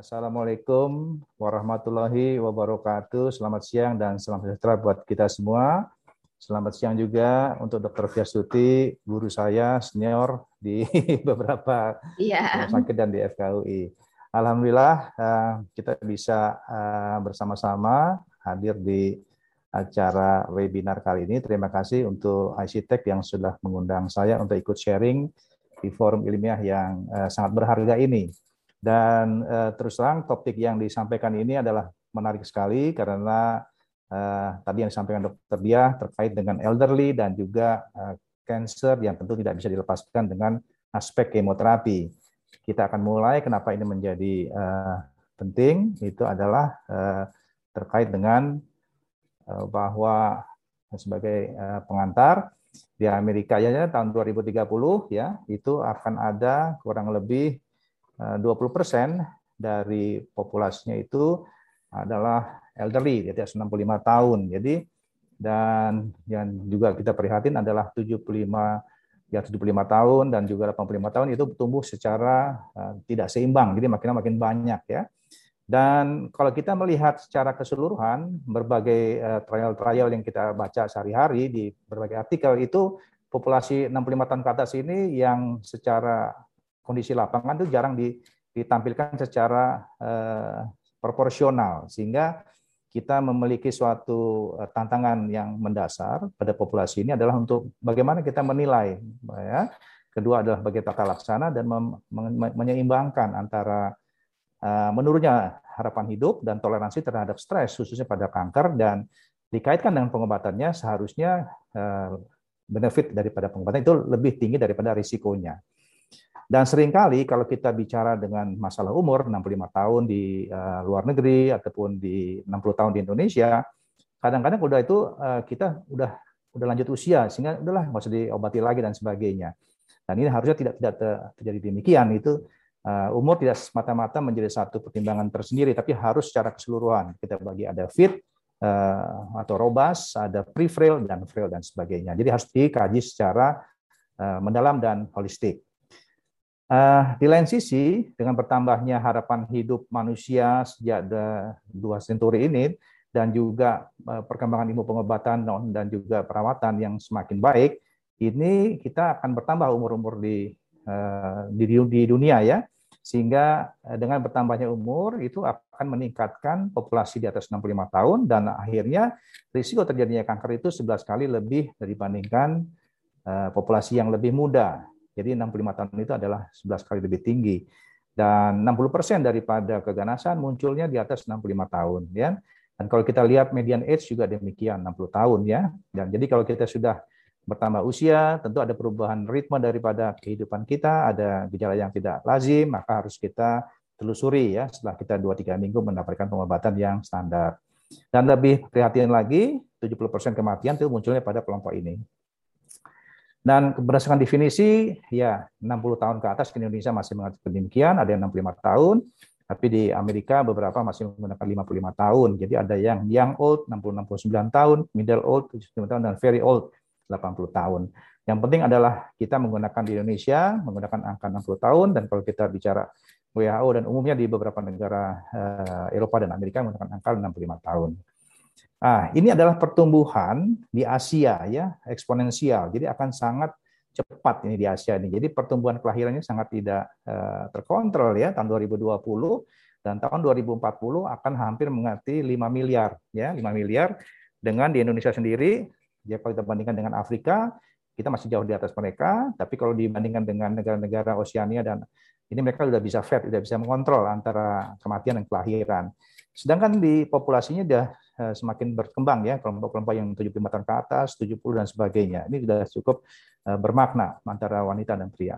Assalamualaikum warahmatullahi wabarakatuh. Selamat siang dan selamat sejahtera buat kita semua. Selamat siang juga untuk Dr. Fiastuti, guru saya senior di beberapa yeah. sakit dan di FKUI. Alhamdulillah eh, kita bisa eh, bersama-sama hadir di acara webinar kali ini. Terima kasih untuk ICTech yang sudah mengundang saya untuk ikut sharing di forum ilmiah yang eh, sangat berharga ini. Dan uh, terus terang topik yang disampaikan ini adalah menarik sekali karena uh, tadi yang disampaikan dokter dia terkait dengan elderly dan juga uh, cancer yang tentu tidak bisa dilepaskan dengan aspek kemoterapi. Kita akan mulai kenapa ini menjadi uh, penting itu adalah uh, terkait dengan uh, bahwa sebagai uh, pengantar di Amerika ya tahun 2030 ya itu akan ada kurang lebih 20% eh, dari populasinya itu adalah elderly, di atas 65 tahun. Jadi dan yang juga kita prihatin adalah 75 ya 75 tahun dan juga 85 tahun itu tumbuh secara uh, tidak seimbang. Jadi makin makin banyak ya. Dan kalau kita melihat secara keseluruhan berbagai trial-trial uh, yang kita baca sehari-hari di berbagai artikel itu populasi 65 tahun ke atas ini yang secara kondisi lapangan itu jarang ditampilkan secara uh, proporsional sehingga kita memiliki suatu eh, tantangan yang mendasar pada populasi ini adalah untuk bagaimana kita menilai ya kedua adalah bagaimana tata laksana dan menyeimbangkan antara uh, menurunnya harapan hidup dan toleransi terhadap stres khususnya pada kanker dan dikaitkan dengan pengobatannya seharusnya benefit daripada pengobatan itu lebih tinggi daripada risikonya. Dan sering kali kalau kita bicara dengan masalah umur 65 tahun di uh, luar negeri ataupun di 60 tahun di Indonesia, kadang-kadang udah itu uh, kita udah udah lanjut usia sehingga udahlah nggak usah diobati lagi dan sebagainya. Dan ini harusnya tidak tidak terjadi demikian itu uh, umur tidak semata-mata menjadi satu pertimbangan tersendiri tapi harus secara keseluruhan kita bagi ada fit uh, atau robust, ada pre-frail dan frail dan sebagainya. Jadi harus dikaji secara uh, mendalam dan holistik. Uh, di lain sisi, dengan bertambahnya harapan hidup manusia sejak dua senturi ini, dan juga uh, perkembangan ilmu pengobatan dan juga perawatan yang semakin baik, ini kita akan bertambah umur-umur di, uh, di di dunia ya, sehingga dengan bertambahnya umur itu akan meningkatkan populasi di atas 65 tahun dan akhirnya risiko terjadinya kanker itu 11 kali lebih dibandingkan populasi yang lebih muda jadi 65 tahun itu adalah 11 kali lebih tinggi. Dan 60% daripada keganasan munculnya di atas 65 tahun. ya. Dan kalau kita lihat median age juga demikian, 60 tahun. ya. Dan jadi kalau kita sudah bertambah usia, tentu ada perubahan ritme daripada kehidupan kita, ada gejala yang tidak lazim, maka harus kita telusuri ya setelah kita 2-3 minggu mendapatkan pengobatan yang standar. Dan lebih prihatin lagi, 70% kematian itu munculnya pada kelompok ini. Dan berdasarkan definisi, ya 60 tahun ke atas di Indonesia masih mengatakan demikian, ada yang 65 tahun, tapi di Amerika beberapa masih menggunakan 55 tahun. Jadi ada yang young old 60-69 tahun, middle old 79 tahun, dan very old 80 tahun. Yang penting adalah kita menggunakan di Indonesia, menggunakan angka 60 tahun, dan kalau kita bicara WHO dan umumnya di beberapa negara uh, Eropa dan Amerika menggunakan angka 65 tahun. Nah, ini adalah pertumbuhan di Asia ya, eksponensial. Jadi akan sangat cepat ini di Asia ini. Jadi pertumbuhan kelahirannya sangat tidak uh, terkontrol ya tahun 2020 dan tahun 2040 akan hampir mengerti 5 miliar ya, 5 miliar dengan di Indonesia sendiri ya kalau kita bandingkan dengan Afrika kita masih jauh di atas mereka, tapi kalau dibandingkan dengan negara-negara Oseania dan ini mereka sudah bisa fair, sudah bisa mengontrol antara kematian dan kelahiran. Sedangkan di populasinya sudah Eh, semakin berkembang ya kelompok-kelompok yang 75 tahun ke atas, 70 dan sebagainya. Ini sudah cukup eh, bermakna antara wanita dan pria.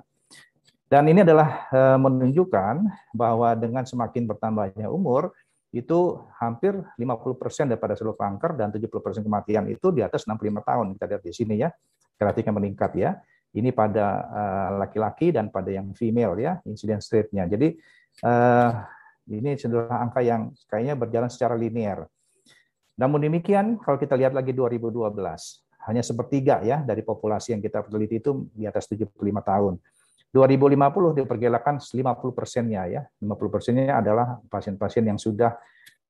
Dan ini adalah eh, menunjukkan bahwa dengan semakin bertambahnya umur itu hampir 50% daripada seluruh kanker dan 70% kematian itu di atas 65 tahun. Kita lihat di sini ya, grafiknya meningkat ya. Ini pada laki-laki dan pada yang female ya, incidence rate-nya. Jadi ini cenderung angka yang kayaknya berjalan secara linear. Namun demikian, kalau kita lihat lagi 2012, hanya sepertiga ya dari populasi yang kita teliti itu di atas 75 tahun. 2050 diperkirakan 50 persennya ya, 50 persennya adalah pasien-pasien yang sudah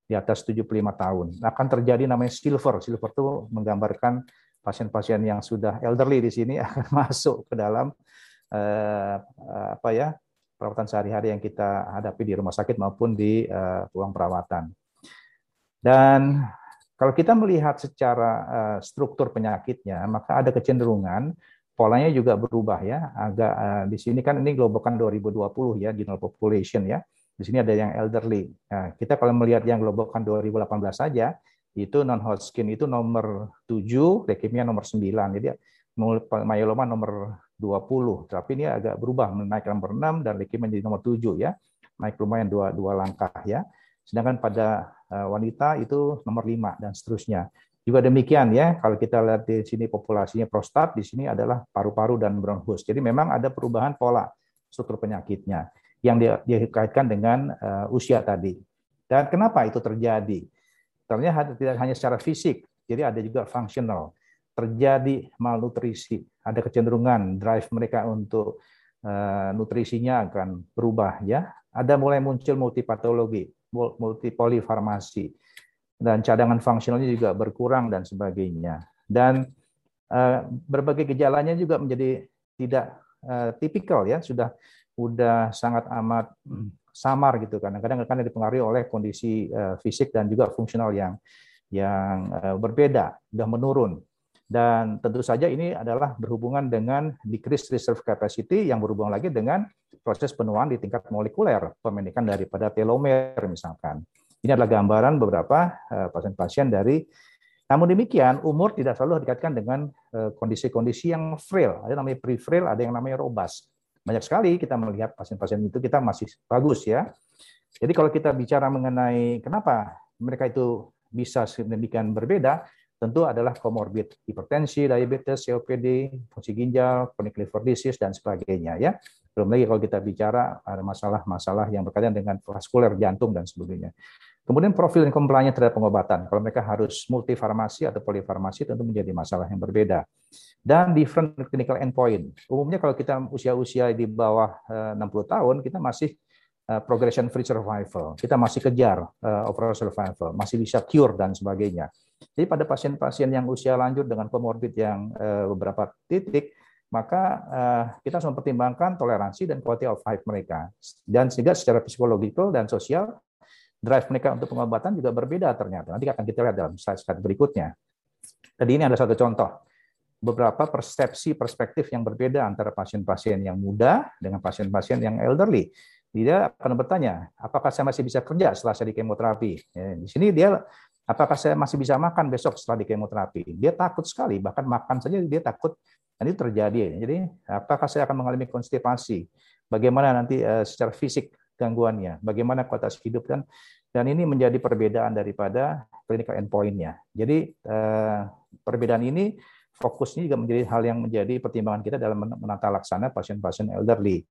di atas 75 tahun. Akan terjadi namanya silver. Silver itu menggambarkan pasien-pasien yang sudah elderly di sini akan masuk ke dalam eh, apa ya perawatan sehari-hari yang kita hadapi di rumah sakit maupun di uh, ruang perawatan. Dan kalau kita melihat secara uh, struktur penyakitnya, maka ada kecenderungan polanya juga berubah ya. Agak uh, di sini kan ini Globokan 2020 ya, general population ya. Di sini ada yang elderly. Nah, kita kalau melihat yang Globokan 2018 saja, itu non Hodgkin itu nomor 7, leukemia nomor 9. Jadi myeloma nomor 20. Tapi ini agak berubah menaik nomor 6 dan leukemia menjadi nomor 7 ya. Naik lumayan dua, dua langkah ya. Sedangkan pada eh, wanita itu nomor 5 dan seterusnya. Juga demikian ya, kalau kita lihat di sini populasinya prostat, di sini adalah paru-paru dan bronchus. Jadi memang ada perubahan pola struktur penyakitnya yang dikaitkan dengan uh, usia tadi. Dan kenapa itu terjadi? Ternyata tidak hanya secara fisik, jadi ada juga fungsional terjadi malnutrisi, ada kecenderungan drive mereka untuk uh, nutrisinya akan berubah ya. Ada mulai muncul multipatologi, multipolifarmasi dan cadangan fungsionalnya juga berkurang dan sebagainya. Dan uh, berbagai gejalanya juga menjadi tidak uh, tipikal ya, sudah sudah sangat amat samar gitu kadang-kadang karena dipengaruhi oleh kondisi uh, fisik dan juga fungsional yang yang uh, berbeda, sudah menurun. Dan tentu saja ini adalah berhubungan dengan decreased reserve capacity yang berhubungan lagi dengan proses penuaan di tingkat molekuler, pemendikan daripada telomer misalkan. Ini adalah gambaran beberapa eh, pasien-pasien dari namun demikian, umur tidak selalu dikaitkan dengan eh, kondisi-kondisi yang frail. Ada namanya pre-frail, ada yang namanya robust. Banyak sekali kita melihat pasien-pasien itu kita masih bagus ya. Jadi kalau kita bicara mengenai kenapa mereka itu bisa sedemikian berbeda, tentu adalah komorbid hipertensi, diabetes, COPD, fungsi ginjal, chronic liver disease dan sebagainya ya. Belum lagi kalau kita bicara ada masalah-masalah yang berkaitan dengan vaskuler jantung dan sebagainya. Kemudian profil dan compliance terhadap pengobatan. Kalau mereka harus multifarmasi atau polifarmasi tentu menjadi masalah yang berbeda. Dan different clinical endpoint. Umumnya kalau kita usia-usia di bawah 60 eh, tahun, kita masih progression free survival. Kita masih kejar uh, overall survival, masih bisa cure dan sebagainya. Jadi pada pasien-pasien yang usia lanjut dengan komorbid yang uh, beberapa titik, maka kita harus mempertimbangkan toleransi dan quality of life mereka. Dan sehingga secara psikologikal dan sosial, drive mereka untuk pengobatan juga berbeda ternyata. Nanti akan kita lihat dalam slide-slide berikutnya. Tadi ini ada satu contoh. Beberapa persepsi perspektif yang berbeda antara pasien-pasien yang muda dengan pasien-pasien yang elderly. Dia akan bertanya, apakah saya masih bisa kerja setelah saya di kemoterapi? Ya, di sini dia Apakah saya masih bisa makan besok setelah di kemoterapi? Dia takut sekali, bahkan makan saja dia takut. Dan itu terjadi. Jadi, apakah saya akan mengalami konstipasi? Bagaimana nanti uh, secara fisik gangguannya? Bagaimana kualitas hidup dan dan ini menjadi perbedaan daripada clinical endpoint-nya. Jadi uh, perbedaan ini fokusnya juga menjadi hal yang menjadi pertimbangan kita dalam menata laksana pasien-pasien elderly.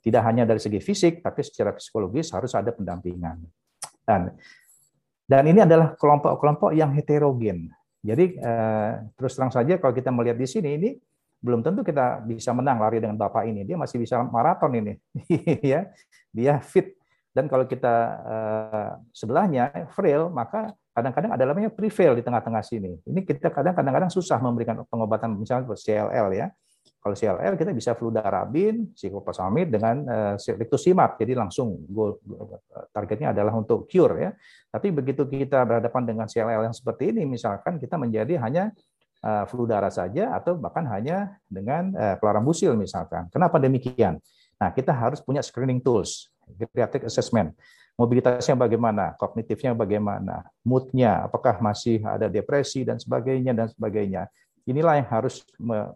Tidak hanya dari segi fisik, tapi secara psikologis harus ada pendampingan. Dan dan ini adalah kelompok-kelompok yang heterogen. Jadi eh, terus terang saja kalau kita melihat di sini ini belum tentu kita bisa menang lari dengan bapak ini. Dia masih bisa maraton ini, ya. Dia fit. Dan kalau kita eh, sebelahnya frail, maka kadang-kadang ada namanya prevail di tengah-tengah sini. Ini kita kadang-kadang susah memberikan pengobatan misalnya CLL ya. Kalau CLL kita bisa fludarabin, psikoplasmid dengan uh, rituximab. Jadi langsung goal, targetnya adalah untuk cure ya. Tapi begitu kita berhadapan dengan CLL yang seperti ini misalkan kita menjadi hanya uh, flu darah saja atau bahkan hanya dengan uh, klarambusil misalkan. Kenapa demikian? Nah, kita harus punya screening tools, geriatric assessment. Mobilitasnya bagaimana, kognitifnya bagaimana, moodnya, apakah masih ada depresi dan sebagainya dan sebagainya. Inilah yang harus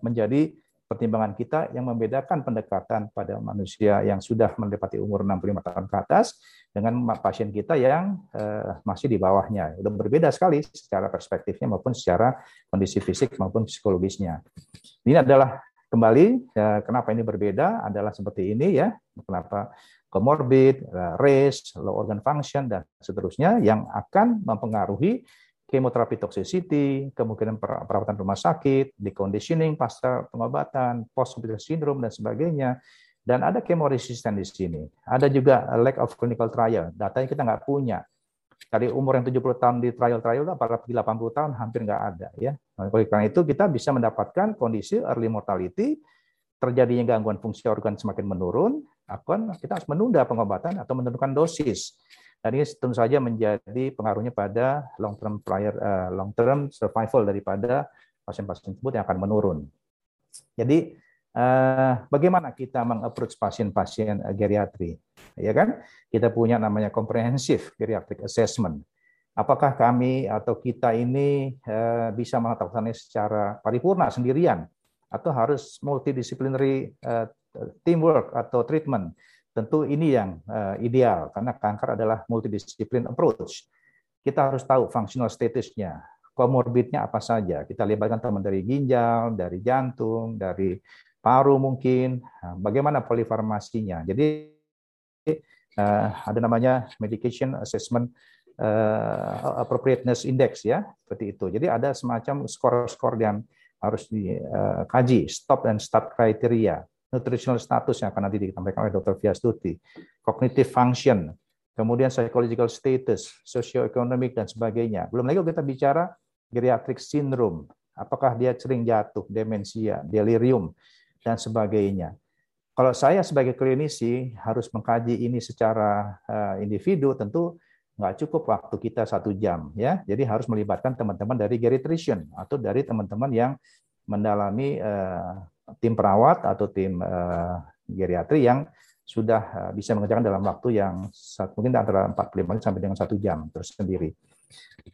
menjadi pertimbangan kita yang membedakan pendekatan pada manusia yang sudah mendapati umur 65 tahun ke atas dengan pasien kita yang uh, masih di bawahnya. Sudah berbeda sekali secara perspektifnya maupun secara kondisi fisik maupun psikologisnya. Ini adalah kembali ya, kenapa ini berbeda adalah seperti ini ya. Kenapa comorbid, eh, race, low organ function dan seterusnya yang akan mempengaruhi kemoterapi toxicity, kemungkinan perawatan rumah sakit, deconditioning pasca pengobatan, post hospital syndrome dan sebagainya. Dan ada kemoresisten di sini. Ada juga lack of clinical trial. Datanya kita nggak punya. Dari umur yang 70 tahun di trial-trial, apalagi 80 tahun hampir nggak ada. ya. Oleh karena itu kita bisa mendapatkan kondisi early mortality, terjadinya gangguan fungsi organ semakin menurun, akan kita harus menunda pengobatan atau menurunkan dosis. Dan ini tentu saja menjadi pengaruhnya pada long term prior uh, long term survival daripada pasien-pasien tersebut yang akan menurun. Jadi uh, bagaimana kita mengapproach pasien-pasien uh, geriatri? Ya kan? Kita punya namanya comprehensive geriatric assessment. Apakah kami atau kita ini uh, bisa melakukannya secara paripurna sendirian atau harus multidisciplinary uh, teamwork atau treatment? Tentu ini yang uh, ideal karena kanker adalah multidisiplin approach. Kita harus tahu functional statusnya, komorbidnya apa saja. Kita libatkan teman dari ginjal, dari jantung, dari paru mungkin, nah, bagaimana polifarmasinya. Jadi uh, ada namanya medication assessment uh, appropriateness index ya, seperti itu. Jadi ada semacam skor-skor yang harus dikaji, stop and start criteria, nutritional status yang akan nanti disampaikan oleh Dr. Fiastuti, cognitive function, kemudian psychological status, socio-economic dan sebagainya. Belum lagi kita bicara geriatric syndrome, apakah dia sering jatuh, demensia, delirium, dan sebagainya. Kalau saya sebagai klinisi harus mengkaji ini secara uh, individu, tentu nggak cukup waktu kita satu jam, ya. Jadi harus melibatkan teman-teman dari geriatrician atau dari teman-teman yang mendalami uh, tim perawat atau tim uh, geriatri yang sudah bisa mengerjakan dalam waktu yang mungkin antara 45 menit sampai dengan satu jam terus sendiri.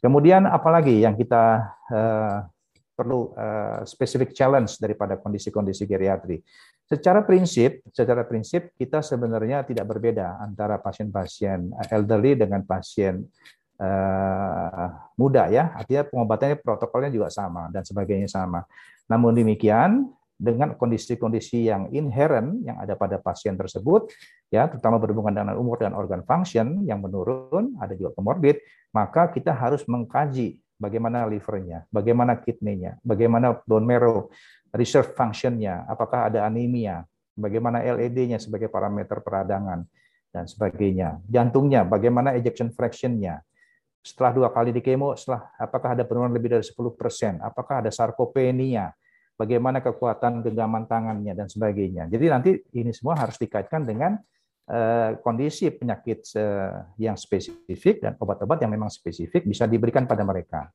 Kemudian apalagi yang kita uh, perlu uh, specific challenge daripada kondisi-kondisi geriatri. Secara prinsip, secara prinsip kita sebenarnya tidak berbeda antara pasien-pasien elderly dengan pasien uh, muda ya. Artinya pengobatannya protokolnya juga sama dan sebagainya sama. Namun demikian dengan kondisi-kondisi yang inherent yang ada pada pasien tersebut, ya terutama berhubungan dengan umur dan organ function yang menurun, ada juga komorbid, maka kita harus mengkaji bagaimana livernya, bagaimana kidney-nya, bagaimana bone marrow reserve function-nya, apakah ada anemia, bagaimana LED-nya sebagai parameter peradangan, dan sebagainya. Jantungnya, bagaimana ejection fraction-nya. Setelah dua kali di kemo, setelah apakah ada penurunan lebih dari 10%, apakah ada sarkopenia, bagaimana kekuatan genggaman tangannya, dan sebagainya. Jadi nanti ini semua harus dikaitkan dengan Eh, kondisi penyakit eh, yang spesifik dan obat-obat yang memang spesifik bisa diberikan pada mereka.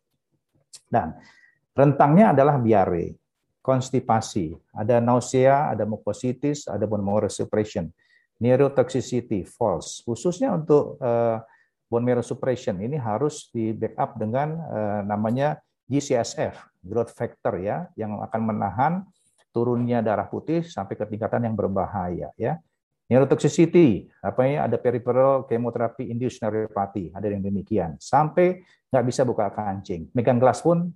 Dan rentangnya adalah diare, konstipasi, ada nausea, ada mucositis, ada bone marrow suppression, neurotoxicity, false. Khususnya untuk eh, bone marrow suppression ini harus di backup dengan namanya GCSF, growth factor ya, yang akan menahan turunnya darah putih sampai ke tingkatan yang berbahaya ya. Neurotoxicity, apa ya, ada peripheral chemotherapy induced neuropathy, ada yang demikian. Sampai nggak bisa buka kancing. Megang gelas pun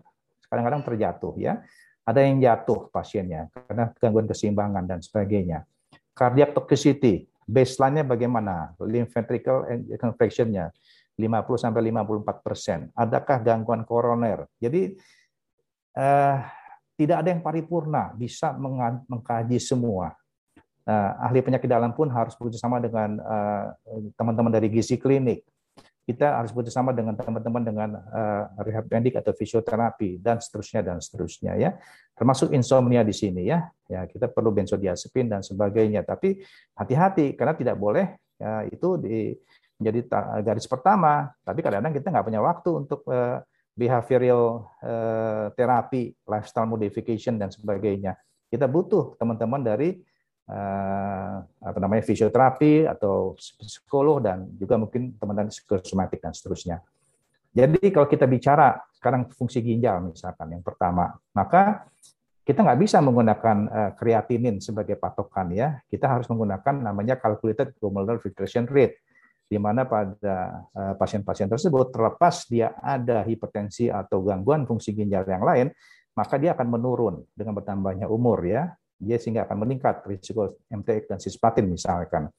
kadang-kadang terjatuh ya. Ada yang jatuh pasiennya karena gangguan keseimbangan dan sebagainya. Cardiac toxicity, baseline-nya bagaimana? Lymph ventricle infection-nya 50 sampai 54 persen. Adakah gangguan koroner? Jadi eh, tidak ada yang paripurna bisa mengkaji semua Nah, ahli penyakit dalam pun harus bekerjasama dengan eh, teman-teman dari gizi klinik. Kita harus bekerjasama dengan teman-teman dengan uh, rehab medik atau fisioterapi dan seterusnya dan seterusnya ya. Termasuk insomnia di sini ya. Ya, kita perlu benzodiazepin dan sebagainya. Tapi hati-hati karena tidak boleh ya, itu di, menjadi garis pertama. Tapi kadang-kadang kita nggak punya waktu untuk uh, behavioral uh, terapi, lifestyle modification dan sebagainya. Kita butuh teman-teman dari uh, apa namanya fisioterapi atau psikolog dan juga mungkin teman-teman psikosomatik dan seterusnya. Jadi kalau kita bicara sekarang fungsi ginjal misalkan yang pertama, maka kita nggak bisa menggunakan uh, kreatinin sebagai patokan ya. Kita harus menggunakan namanya calculated glomerular filtration rate di mana pada eh, pasien-pasien tersebut terlepas dia ada hipertensi atau gangguan fungsi ginjal yang lain, maka dia akan menurun dengan bertambahnya umur ya dia sehingga akan meningkat risiko MTX dan cisplatin misalkan.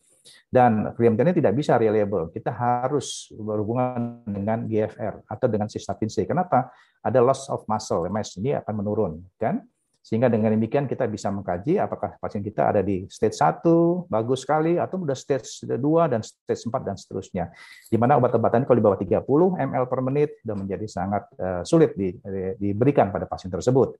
Dan ini tidak bisa reliable. Kita harus berhubungan dengan GFR atau dengan cystatin C. Kenapa? Ada loss of muscle, MS ini akan menurun, kan? Sehingga dengan demikian kita bisa mengkaji apakah pasien kita ada di stage 1, bagus sekali, atau sudah stage 2 dan stage 4 dan seterusnya. Di mana obat-obatan kalau di bawah 30 ml per menit sudah menjadi sangat uh, sulit di, di, diberikan pada pasien tersebut.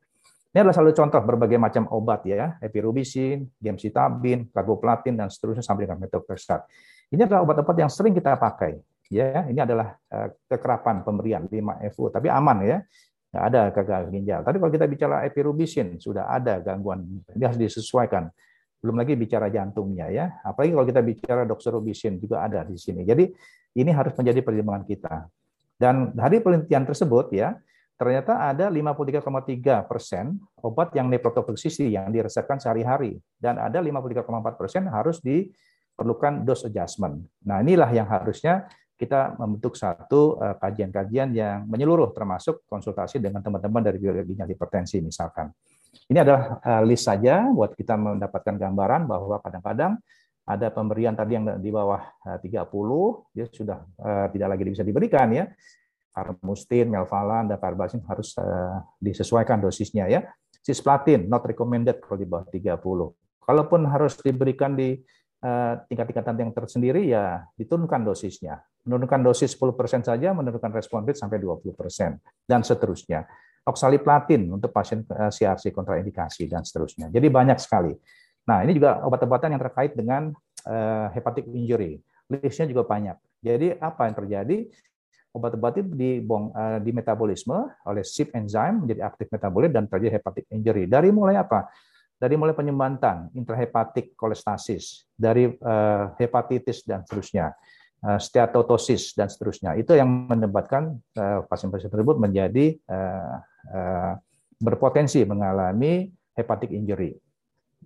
Ini adalah satu contoh berbagai macam obat ya, epirubisin, gemcitabin, karboplatin dan seterusnya sampai dengan metoprexat. Ini adalah obat-obat yang sering kita pakai. Ya, ini adalah uh, kekerapan pemberian 5 FU, tapi aman ya nggak ada gagal ginjal. Tapi kalau kita bicara epirubisin, sudah ada gangguan, ini harus disesuaikan. Belum lagi bicara jantungnya ya. Apalagi kalau kita bicara doxorubicin juga ada di sini. Jadi ini harus menjadi pertimbangan kita. Dan dari penelitian tersebut ya, ternyata ada 53,3 persen obat yang nephrotoxicity yang diresepkan sehari-hari. Dan ada 53,4 persen harus diperlukan dose adjustment. Nah inilah yang harusnya kita membentuk satu eh, kajian-kajian yang menyeluruh termasuk konsultasi dengan teman-teman dari ginjal hipertensi misalkan. Ini adalah eh, list saja buat kita mendapatkan gambaran bahwa kadang-kadang ada pemberian tadi yang di bawah 30 eh, dia sudah tidak lagi bisa diberikan ya. Armustin, melvalan, dan karbasin harus disesuaikan dosisnya ya. Cisplatin not recommended kalau di bawah 30. Kalaupun harus diberikan di tingkat-tingkatan yang tersendiri ya diturunkan dosisnya menurunkan dosis 10% saja menurunkan respon rate sampai 20% dan seterusnya. Oksaliplatin untuk pasien CRC eh, kontraindikasi dan seterusnya. Jadi banyak sekali. Nah, ini juga obat-obatan yang terkait dengan uh, hepatic injury. Listnya juga banyak. Jadi apa yang terjadi? Obat-obat itu uh, di metabolisme oleh SIP enzim menjadi aktif metabolit dan terjadi hepatic injury. Dari mulai apa? Dari mulai penyumbatan, intrahepatik kolestasis, dari uh, hepatitis dan seterusnya Eh, steatotosis dan seterusnya. Itu yang menyebabkan eh, pasien-pasien tersebut menjadi berpotensi mengalami hepatic injury.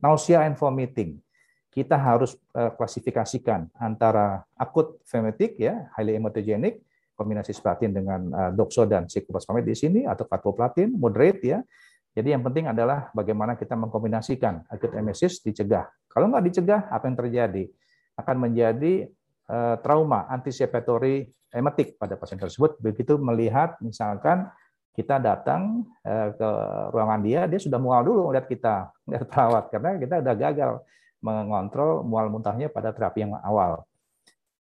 Nausea and vomiting. Kita harus klasifikasikan antara akut hemetik ya, highly hematogenic, kombinasi statin dengan doxo dan siklospamid di sini atau carboplatin moderate ya. Jadi yang penting adalah bagaimana kita mengkombinasikan akut emesis dicegah. Kalau nggak dicegah, apa yang terjadi? Akan menjadi Eh, trauma anticipatory emetik pada pasien tersebut. Begitu melihat misalkan kita datang eh, ke ruangan dia dia sudah mual dulu melihat kita melihat perawat. Karena kita sudah gagal mengontrol mual muntahnya pada terapi yang awal.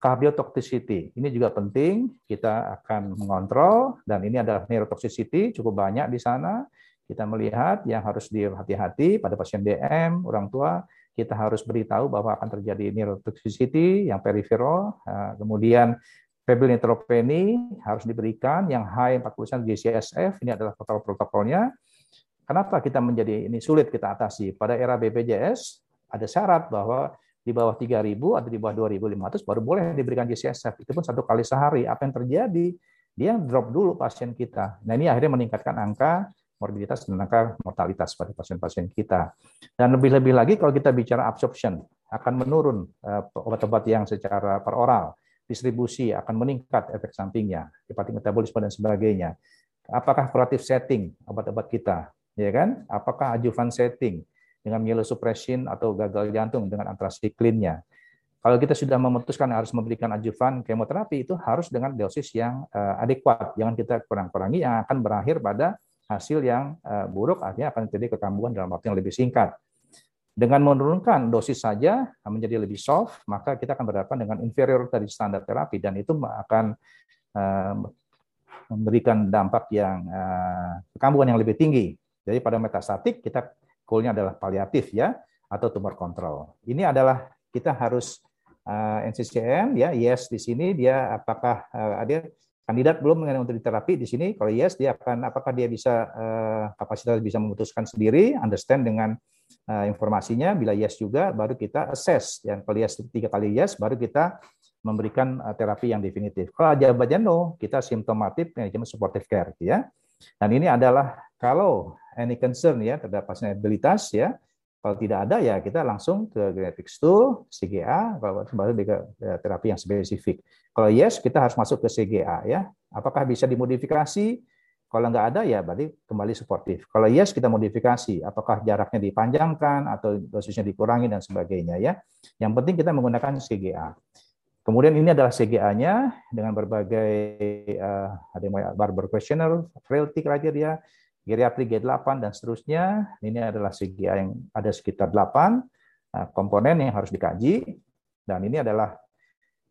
Cardiotoxicity ini juga penting. Kita akan mengontrol dan ini adalah neurotoxicity cukup banyak di sana kita melihat yang harus dihati-hati pada pasien DM orang tua kita harus beritahu bahwa akan terjadi neurotoxicity yang peripheral, kemudian febrilitropeni harus diberikan, yang high 40% GCSF, ini adalah protokol-protokolnya. Kenapa kita menjadi ini sulit kita atasi? Pada era BPJS ada syarat bahwa di bawah 3.000 atau di bawah 2.500 baru boleh diberikan GCSF. Itu pun satu kali sehari. Apa yang terjadi? Dia drop dulu pasien kita. Nah ini akhirnya meningkatkan angka morbiditas dan angka mortalitas pada pasien-pasien kita. Dan lebih-lebih lagi kalau kita bicara absorption, akan menurun eh, obat-obat yang secara peroral, distribusi akan meningkat efek sampingnya, hepatic metabolisme dan sebagainya. Apakah kuratif setting obat-obat kita, ya kan? Apakah adjuvan setting dengan myelosuppression atau gagal jantung dengan antrasiklinnya? Kalau kita sudah memutuskan harus memberikan adjuvan kemoterapi itu harus dengan dosis yang uh, adekuat, jangan kita kurang-kurangi yang akan berakhir pada hasil yang eh, buruk artinya akan terjadi kekambuhan dalam waktu yang lebih singkat. Dengan menurunkan dosis saja menjadi lebih soft, maka kita akan berhadapan dengan inferior dari standar terapi dan itu akan eh, memberikan dampak yang eh, kekambuhan yang lebih tinggi. Jadi pada metastatik kita goalnya adalah paliatif ya atau tumor kontrol. Ini adalah kita harus NCCN ya yes di sini dia apakah ada kandidat belum mengenai untuk diterapi di sini kalau yes dia akan apakah dia bisa uh, kapasitas bisa memutuskan sendiri understand dengan uh, informasinya bila yes juga baru kita assess. Yang kalau yes tiga kali yes baru kita memberikan uh, terapi yang definitif. Kalau jawabannya no kita simptomatik manajemen supportive care ya. Dan ini adalah kalau any concern ya terhadap pasien ya kalau tidak ada ya kita langsung ke genetic stool, CGA, baru ke terapi yang spesifik. Kalau yes, kita harus masuk ke CGA ya. Apakah bisa dimodifikasi? Kalau nggak ada ya berarti kembali suportif. Kalau yes kita modifikasi, apakah jaraknya dipanjangkan atau dosisnya dikurangi dan sebagainya ya. Yang penting kita menggunakan CGA. Kemudian ini adalah CGA-nya dengan berbagai uh, ada yang Barber questionnaire, frailty criteria, geriatri G8 dan seterusnya. Ini adalah CGA yang ada sekitar 8 komponen yang harus dikaji dan ini adalah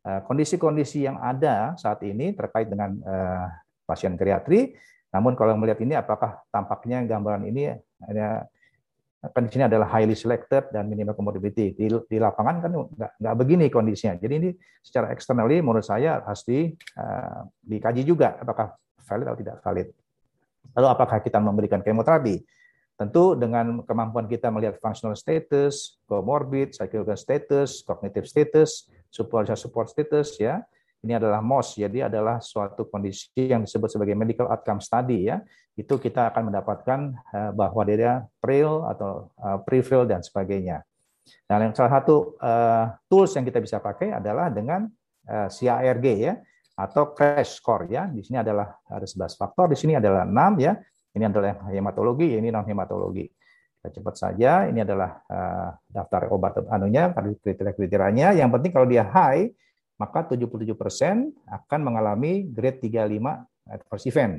kondisi-kondisi yang ada saat ini terkait dengan pasien geriatri. Namun kalau melihat ini apakah tampaknya gambaran ini ada kan di sini adalah highly selected dan minimal comorbidity. Di, di lapangan kan nggak, begini kondisinya. Jadi ini secara externally menurut saya pasti uh, dikaji juga apakah valid atau tidak valid. Lalu apakah kita memberikan kemoterapi? Tentu dengan kemampuan kita melihat functional status, comorbid, psychological status, cognitive status, support support status ya. Ini adalah MOS, jadi adalah suatu kondisi yang disebut sebagai medical outcome study ya itu kita akan mendapatkan eh, bahwa dia pril atau eh, prefill dan sebagainya. Nah, yang salah satu uh, tools yang kita bisa pakai adalah dengan CARG ya atau crash score ya. Di sini adalah ada 11 faktor, di sini adalah 6 ya. Ini adalah hematologi, ini non hematologi. Kita cepat saja, ini adalah uh, daftar obat anunya, kriteria-kriterianya. Yang penting kalau dia high, maka 77% akan mengalami grade 35 adverse event.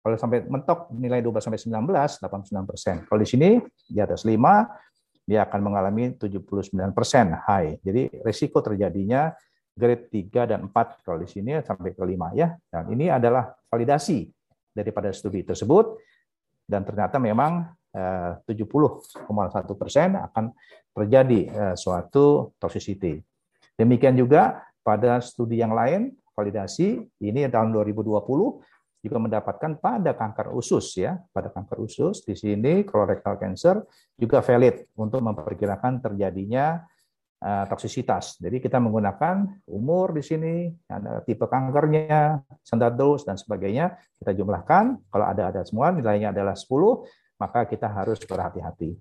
Kalau sampai mentok nilai 12 sampai 19, 89 persen. Kalau di sini di atas 5, dia akan mengalami 79 persen high. Jadi risiko terjadinya grade 3 dan 4 kalau di sini sampai ke 5 ya. Dan ini adalah validasi daripada studi tersebut dan ternyata memang 70,1 eh, persen akan terjadi eh, suatu toxicity. Demikian juga pada studi yang lain validasi ini tahun 2020 juga mendapatkan pada kanker usus ya, pada kanker usus di sini colorectal cancer juga valid untuk memperkirakan terjadinya toksisitas. Jadi kita menggunakan umur di sini, tipe kankernya, standar dose dan sebagainya, kita jumlahkan, kalau ada ada semua nilainya adalah 10, maka kita harus berhati-hati.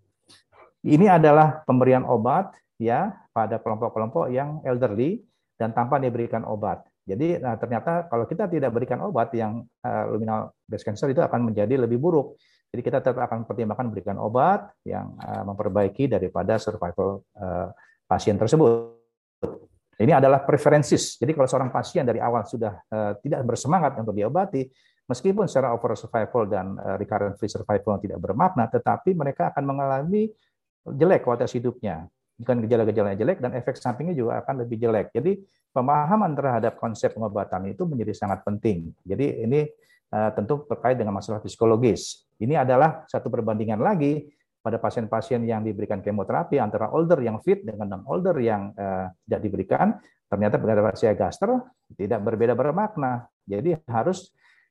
Ini adalah pemberian obat ya pada kelompok-kelompok yang elderly dan tanpa diberikan obat. Jadi nah, ternyata kalau kita tidak berikan obat yang uh, luminal breast cancer itu akan menjadi lebih buruk. Jadi kita tetap akan pertimbangkan berikan obat yang uh, memperbaiki daripada survival uh, pasien tersebut. Ini adalah preferensis. Jadi kalau seorang pasien dari awal sudah uh, tidak bersemangat untuk diobati, meskipun secara overall survival dan uh, recurrent free survival tidak bermakna, tetapi mereka akan mengalami jelek kualitas hidupnya bukan gejala-gejala jelek dan efek sampingnya juga akan lebih jelek. Jadi pemahaman terhadap konsep pengobatan itu menjadi sangat penting. Jadi ini uh, tentu terkait dengan masalah psikologis. Ini adalah satu perbandingan lagi pada pasien-pasien yang diberikan kemoterapi antara older yang fit dengan non older yang uh, tidak diberikan. Ternyata pasien gaster tidak berbeda bermakna. Jadi harus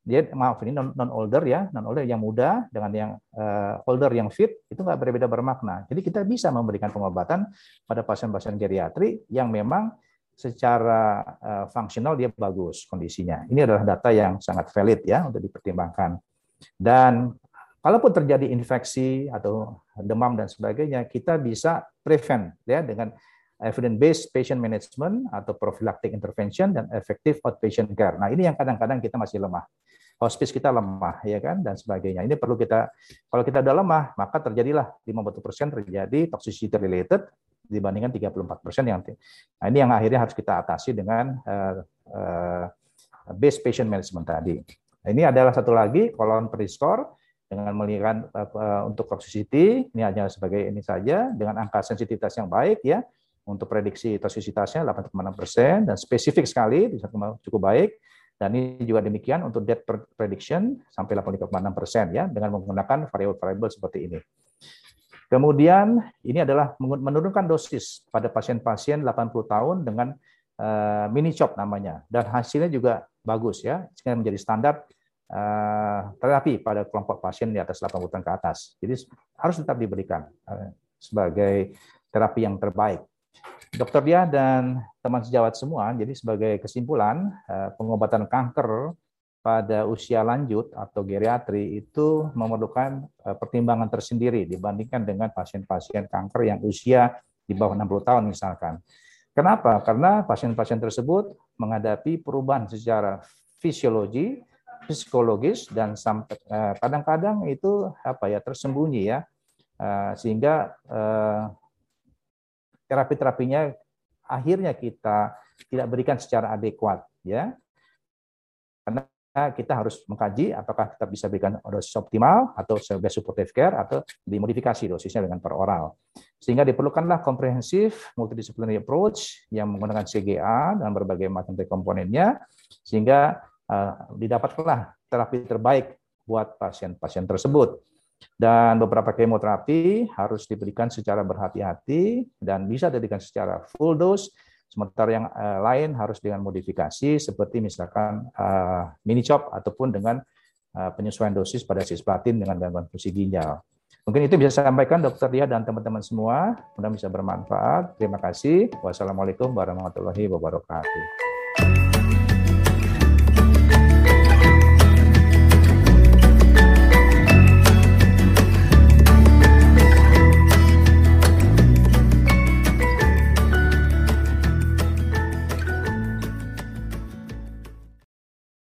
dia maaf ini non, non older ya non older yang muda dengan yang uh, older yang fit itu nggak berbeda bermakna jadi kita bisa memberikan pengobatan pada pasien-pasien geriatri yang memang secara uh, fungsional dia bagus kondisinya ini adalah data yang sangat valid ya untuk dipertimbangkan dan kalaupun terjadi infeksi atau demam dan sebagainya kita bisa prevent ya dengan evidence based patient management atau prophylactic intervention dan effective outpatient care. Nah, ini yang kadang-kadang kita masih lemah hospice kita lemah ya kan dan sebagainya. Ini perlu kita kalau kita udah lemah maka terjadilah 50% terjadi toxicity related dibandingkan 34% yang nah ini yang akhirnya harus kita atasi dengan uh, uh, base patient management tadi. Nah, ini adalah satu lagi kolon prescore dengan melihat untuk toxicity ini hanya sebagai ini saja. Dengan angka sensitivitas yang baik ya untuk prediksi toksisitasnya 8,6 persen dan spesifik sekali cukup baik. Dan ini juga demikian untuk death prediction sampai 8,6 persen ya dengan menggunakan variabel-variabel seperti ini. Kemudian ini adalah menurunkan dosis pada pasien-pasien 80 tahun dengan uh, mini chop namanya. Dan hasilnya juga bagus ya sehingga menjadi standar terapi pada kelompok pasien di atas 80 tahun ke atas. Jadi harus tetap diberikan uh, sebagai terapi yang terbaik. Dokter Dia dan teman sejawat semua, jadi sebagai kesimpulan, eh, pengobatan kanker pada usia lanjut atau geriatri itu memerlukan eh, pertimbangan tersendiri dibandingkan dengan pasien-pasien kanker yang usia di bawah 60 tahun misalkan. Kenapa? Karena pasien-pasien tersebut menghadapi perubahan secara fisiologi, psikologis dan eh, kadang-kadang itu apa ya tersembunyi ya. Sehingga terapi-terapinya akhirnya kita tidak berikan secara adekuat ya. Karena kita harus mengkaji apakah kita bisa berikan dosis optimal atau sebagai supportive care atau dimodifikasi dosisnya dengan per oral. Sehingga diperlukanlah komprehensif multidisciplinary approach yang menggunakan CGA dan berbagai macam komponennya. Sehingga didapatkanlah terapi terbaik buat pasien-pasien tersebut. Dan beberapa kemoterapi harus diberikan secara berhati-hati dan bisa diberikan secara full dose Sementara yang uh, lain harus dengan modifikasi seperti misalkan uh, mini chop ataupun dengan penyesuaian dosis pada cisplatin dengan gangguan fungsi ginjal. Mungkin itu bisa saya sampaikan Dokter Dia dan teman-teman semua. Mudah bisa bermanfaat. Terima kasih. Wassalamualaikum warahmatullahi wabarakatuh.